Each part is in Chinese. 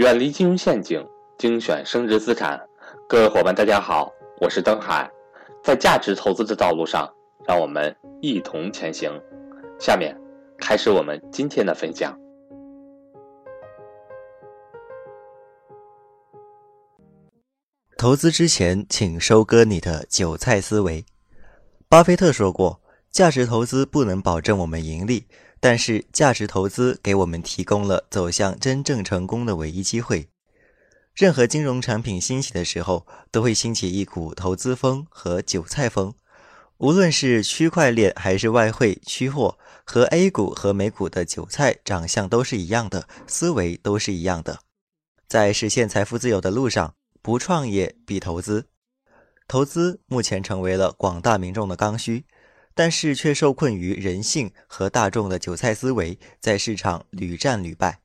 远离金融陷阱，精选升值资产。各位伙伴，大家好，我是登海。在价值投资的道路上，让我们一同前行。下面开始我们今天的分享。投资之前，请收割你的韭菜思维。巴菲特说过：“价值投资不能保证我们盈利。”但是，价值投资给我们提供了走向真正成功的唯一机会。任何金融产品兴起的时候，都会兴起一股投资风和韭菜风。无论是区块链还是外汇、期货，和 A 股和美股的韭菜长相都是一样的，思维都是一样的。在实现财富自由的路上，不创业必投资。投资目前成为了广大民众的刚需。但是却受困于人性和大众的韭菜思维，在市场屡战屡败。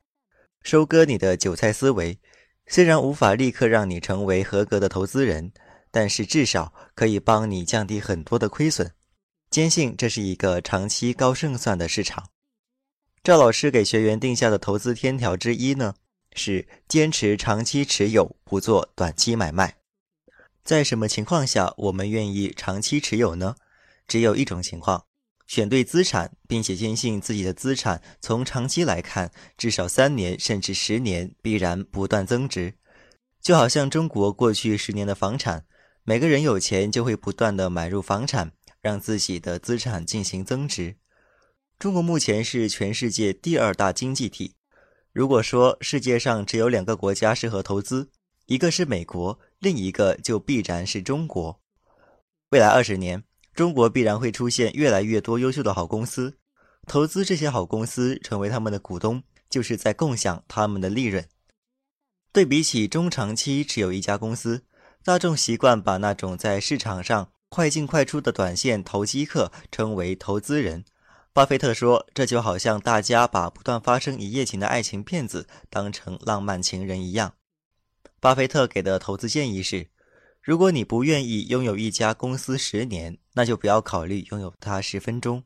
收割你的韭菜思维，虽然无法立刻让你成为合格的投资人，但是至少可以帮你降低很多的亏损。坚信这是一个长期高胜算的市场。赵老师给学员定下的投资天条之一呢，是坚持长期持有，不做短期买卖。在什么情况下我们愿意长期持有呢？只有一种情况，选对资产，并且坚信自己的资产从长期来看，至少三年甚至十年必然不断增值。就好像中国过去十年的房产，每个人有钱就会不断的买入房产，让自己的资产进行增值。中国目前是全世界第二大经济体。如果说世界上只有两个国家适合投资，一个是美国，另一个就必然是中国。未来二十年。中国必然会出现越来越多优秀的好公司，投资这些好公司，成为他们的股东，就是在共享他们的利润。对比起中长期持有一家公司，大众习惯把那种在市场上快进快出的短线投机客称为投资人。巴菲特说，这就好像大家把不断发生一夜情的爱情骗子当成浪漫情人一样。巴菲特给的投资建议是。如果你不愿意拥有一家公司十年，那就不要考虑拥有它十分钟。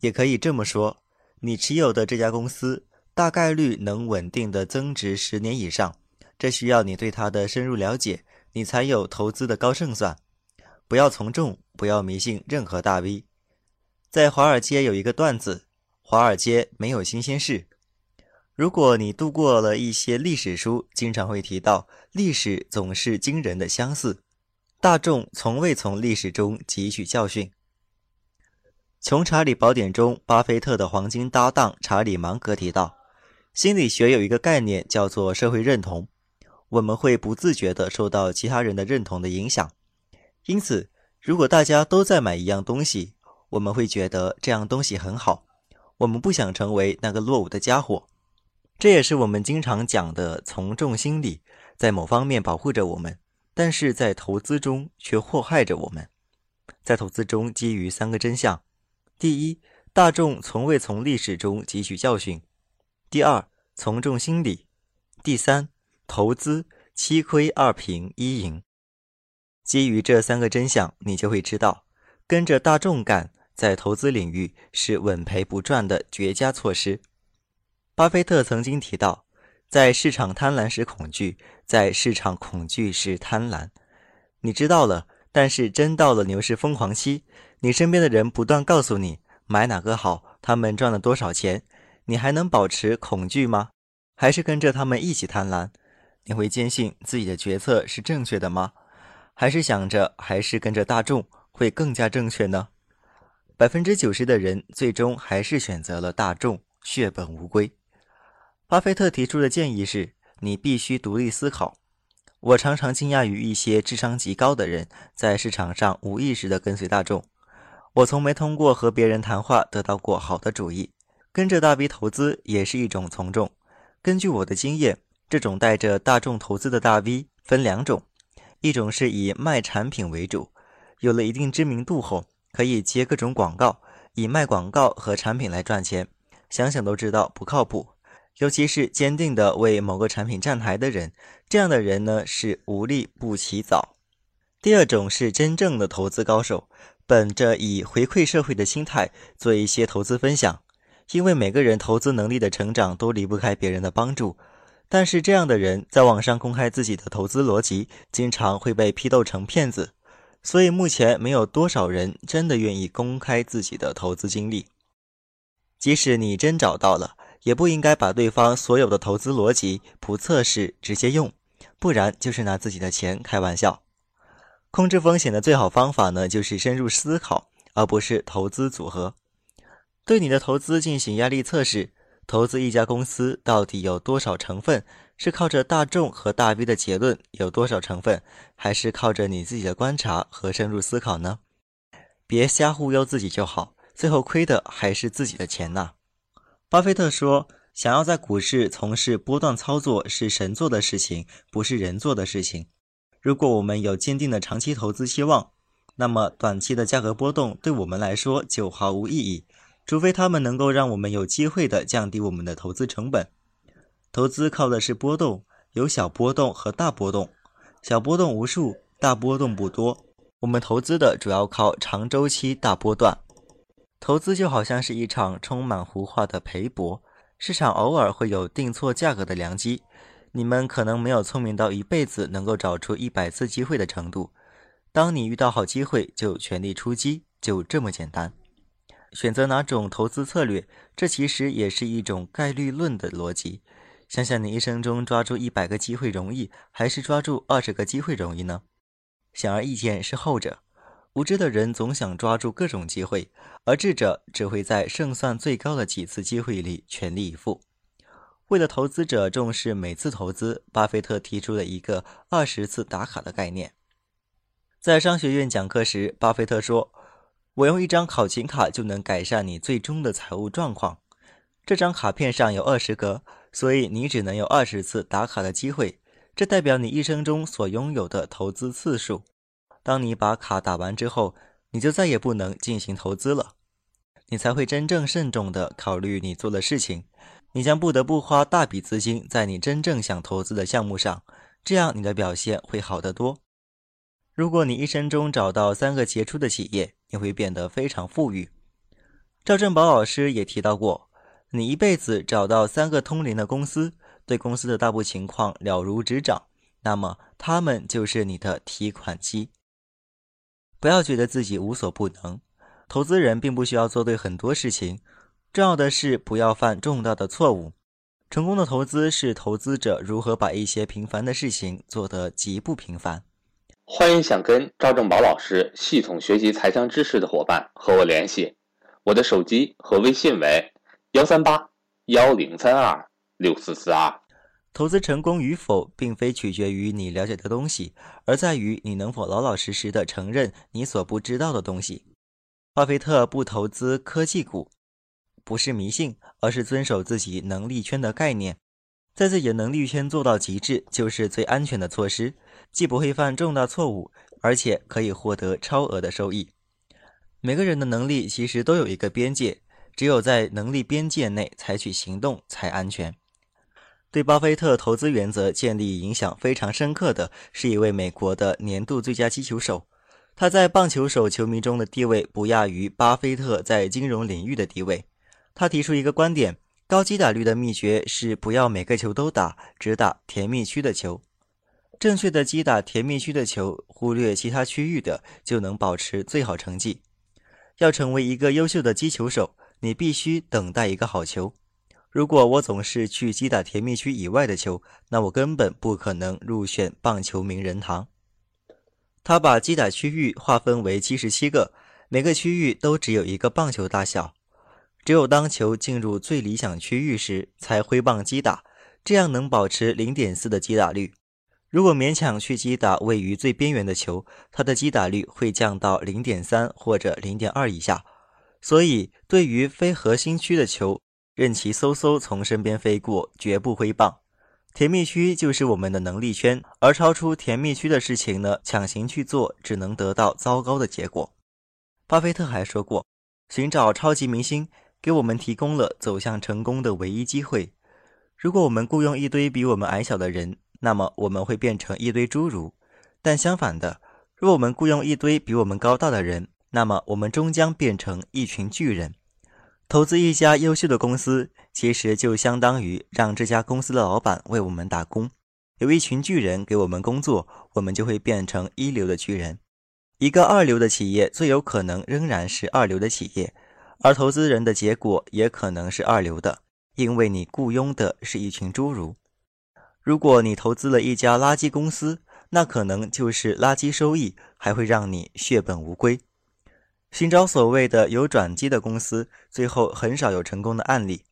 也可以这么说，你持有的这家公司大概率能稳定的增值十年以上，这需要你对它的深入了解，你才有投资的高胜算。不要从众，不要迷信任何大 V。在华尔街有一个段子：华尔街没有新鲜事。如果你读过了一些历史书，经常会提到历史总是惊人的相似。大众从未从历史中汲取教训。《穷查理宝典》中，巴菲特的黄金搭档查理芒格提到，心理学有一个概念叫做社会认同。我们会不自觉地受到其他人的认同的影响。因此，如果大家都在买一样东西，我们会觉得这样东西很好。我们不想成为那个落伍的家伙。这也是我们经常讲的从众心理，在某方面保护着我们，但是在投资中却祸害着我们。在投资中，基于三个真相：第一，大众从未从历史中汲取教训；第二，从众心理；第三，投资七亏二平一赢。基于这三个真相，你就会知道，跟着大众干在投资领域是稳赔不赚的绝佳措施。巴菲特曾经提到，在市场贪婪时恐惧，在市场恐惧是贪婪。你知道了，但是真到了牛市疯狂期，你身边的人不断告诉你买哪个好，他们赚了多少钱，你还能保持恐惧吗？还是跟着他们一起贪婪？你会坚信自己的决策是正确的吗？还是想着还是跟着大众会更加正确呢？百分之九十的人最终还是选择了大众，血本无归。巴菲特提出的建议是：你必须独立思考。我常常惊讶于一些智商极高的人在市场上无意识地跟随大众。我从没通过和别人谈话得到过好的主意。跟着大 V 投资也是一种从众。根据我的经验，这种带着大众投资的大 V 分两种：一种是以卖产品为主，有了一定知名度后可以接各种广告，以卖广告和产品来赚钱。想想都知道不靠谱。尤其是坚定的为某个产品站台的人，这样的人呢是无利不起早。第二种是真正的投资高手，本着以回馈社会的心态做一些投资分享，因为每个人投资能力的成长都离不开别人的帮助。但是这样的人在网上公开自己的投资逻辑，经常会被批斗成骗子。所以目前没有多少人真的愿意公开自己的投资经历。即使你真找到了，也不应该把对方所有的投资逻辑不测试直接用，不然就是拿自己的钱开玩笑。控制风险的最好方法呢，就是深入思考，而不是投资组合。对你的投资进行压力测试。投资一家公司到底有多少成分是靠着大众和大 V 的结论，有多少成分还是靠着你自己的观察和深入思考呢？别瞎忽悠自己就好，最后亏的还是自己的钱呐。巴菲特说：“想要在股市从事波段操作是神做的事情，不是人做的事情。如果我们有坚定的长期投资期望，那么短期的价格波动对我们来说就毫无意义。”除非他们能够让我们有机会的降低我们的投资成本。投资靠的是波动，有小波动和大波动，小波动无数，大波动不多。我们投资的主要靠长周期大波段。投资就好像是一场充满胡话的赔博，市场偶尔会有定错价格的良机。你们可能没有聪明到一辈子能够找出一百次机会的程度。当你遇到好机会，就全力出击，就这么简单。选择哪种投资策略，这其实也是一种概率论的逻辑。想想你一生中抓住一百个机会容易，还是抓住二十个机会容易呢？显而易见是后者。无知的人总想抓住各种机会，而智者只会在胜算最高的几次机会里全力以赴。为了投资者重视每次投资，巴菲特提出了一个二十次打卡的概念。在商学院讲课时，巴菲特说。我用一张考勤卡就能改善你最终的财务状况。这张卡片上有二十格，所以你只能有二十次打卡的机会。这代表你一生中所拥有的投资次数。当你把卡打完之后，你就再也不能进行投资了。你才会真正慎重地考虑你做的事情。你将不得不花大笔资金在你真正想投资的项目上，这样你的表现会好得多。如果你一生中找到三个杰出的企业，你会变得非常富裕。赵正宝老师也提到过，你一辈子找到三个通灵的公司，对公司的大部情况了如指掌，那么他们就是你的提款机。不要觉得自己无所不能，投资人并不需要做对很多事情，重要的是不要犯重大的错误。成功的投资是投资者如何把一些平凡的事情做得极不平凡。欢迎想跟赵正宝老师系统学习财商知识的伙伴和我联系，我的手机和微信为幺三八幺零三二六四四二。投资成功与否，并非取决于你了解的东西，而在于你能否老老实实的承认你所不知道的东西。巴菲特不投资科技股，不是迷信，而是遵守自己能力圈的概念。在自己的能力圈做到极致，就是最安全的措施，既不会犯重大错误，而且可以获得超额的收益。每个人的能力其实都有一个边界，只有在能力边界内采取行动才安全。对巴菲特投资原则建立影响非常深刻的是一位美国的年度最佳击球手，他在棒球手球迷中的地位不亚于巴菲特在金融领域的地位。他提出一个观点。高击打率的秘诀是不要每个球都打，只打甜蜜区的球。正确的击打甜蜜区的球，忽略其他区域的，就能保持最好成绩。要成为一个优秀的击球手，你必须等待一个好球。如果我总是去击打甜蜜区以外的球，那我根本不可能入选棒球名人堂。他把击打区域划分为七十七个，每个区域都只有一个棒球大小。只有当球进入最理想区域时，才挥棒击打，这样能保持零点四的击打率。如果勉强去击打位于最边缘的球，它的击打率会降到零点三或者零点二以下。所以，对于非核心区的球，任其嗖嗖从身边飞过，绝不挥棒。甜蜜区就是我们的能力圈，而超出甜蜜区的事情呢，强行去做，只能得到糟糕的结果。巴菲特还说过，寻找超级明星。给我们提供了走向成功的唯一机会。如果我们雇佣一堆比我们矮小的人，那么我们会变成一堆侏儒；但相反的，如果我们雇佣一堆比我们高大的人，那么我们终将变成一群巨人。投资一家优秀的公司，其实就相当于让这家公司的老板为我们打工。有一群巨人给我们工作，我们就会变成一流的巨人。一个二流的企业最有可能仍然是二流的企业，而投资人的结果也可能是二流的，因为你雇佣的是一群侏儒。如果你投资了一家垃圾公司，那可能就是垃圾收益，还会让你血本无归。寻找所谓的有转机的公司，最后很少有成功的案例。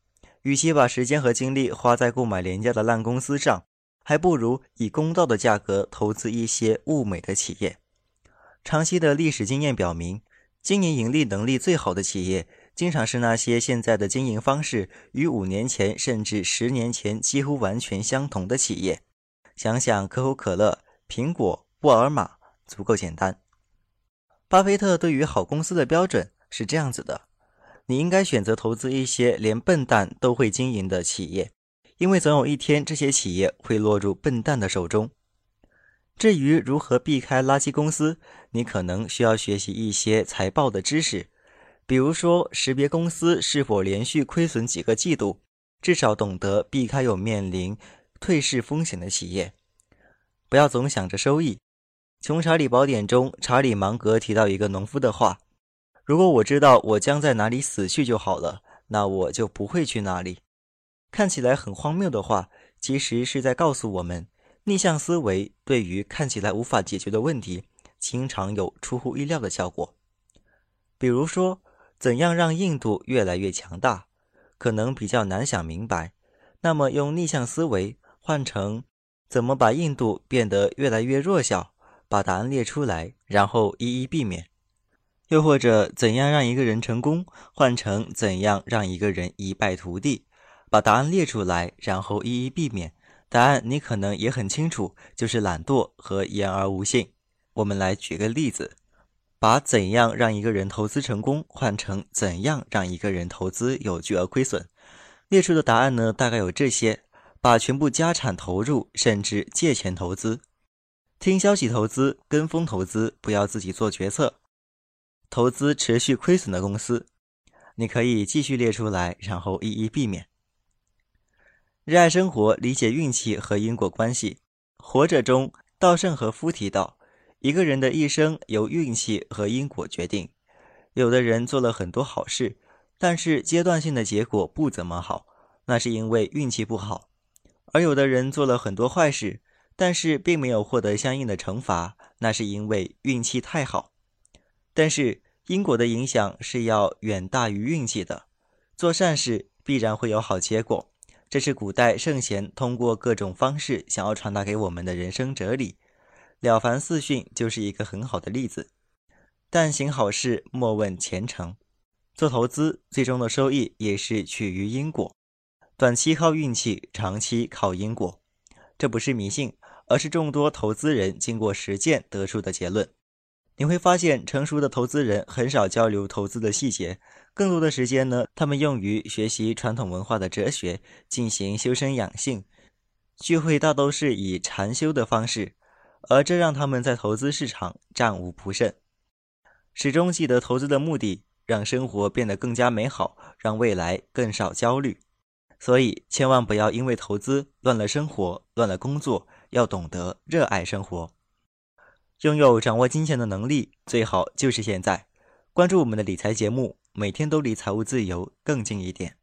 与其把时间和精力花在购买廉价的烂公司上，还不如以公道的价格投资一些物美的企业。长期的历史经验表明，经营盈利能力最好的企业，经常是那些现在的经营方式与五年前甚至十年前几乎完全相同的企业。想想可口可乐、苹果、沃尔玛，足够简单。巴菲特对于好公司的标准是这样子的：你应该选择投资一些连笨蛋都会经营的企业，因为总有一天这些企业会落入笨蛋的手中。至于如何避开垃圾公司，你可能需要学习一些财报的知识，比如说识别公司是否连续亏损几个季度，至少懂得避开有面临退市风险的企业。不要总想着收益。《穷查理宝典》中，查理芒格提到一个农夫的话：“如果我知道我将在哪里死去就好了，那我就不会去那里。”看起来很荒谬的话，其实是在告诉我们，逆向思维对于看起来无法解决的问题，经常有出乎意料的效果。比如说，怎样让印度越来越强大，可能比较难想明白。那么，用逆向思维换成怎么把印度变得越来越弱小？把答案列出来，然后一一避免。又或者，怎样让一个人成功，换成怎样让一个人一败涂地？把答案列出来，然后一一避免。答案你可能也很清楚，就是懒惰和言而无信。我们来举个例子：把怎样让一个人投资成功，换成怎样让一个人投资有巨额亏损。列出的答案呢，大概有这些：把全部家产投入，甚至借钱投资。听消息投资、跟风投资，不要自己做决策。投资持续亏损的公司，你可以继续列出来，然后一一避免。热爱生活，理解运气和因果关系。活着中，稻盛和夫提到，一个人的一生由运气和因果决定。有的人做了很多好事，但是阶段性的结果不怎么好，那是因为运气不好；而有的人做了很多坏事。但是并没有获得相应的惩罚，那是因为运气太好。但是因果的影响是要远大于运气的，做善事必然会有好结果，这是古代圣贤通过各种方式想要传达给我们的人生哲理。《了凡四训》就是一个很好的例子。但行好事，莫问前程。做投资，最终的收益也是取于因果，短期靠运气，长期靠因果。这不是迷信。而是众多投资人经过实践得出的结论。你会发现，成熟的投资人很少交流投资的细节，更多的时间呢，他们用于学习传统文化的哲学，进行修身养性。聚会大都是以禅修的方式，而这让他们在投资市场战无不胜。始终记得投资的目的，让生活变得更加美好，让未来更少焦虑。所以，千万不要因为投资乱了生活，乱了工作。要懂得热爱生活，拥有掌握金钱的能力，最好就是现在。关注我们的理财节目，每天都离财务自由更近一点。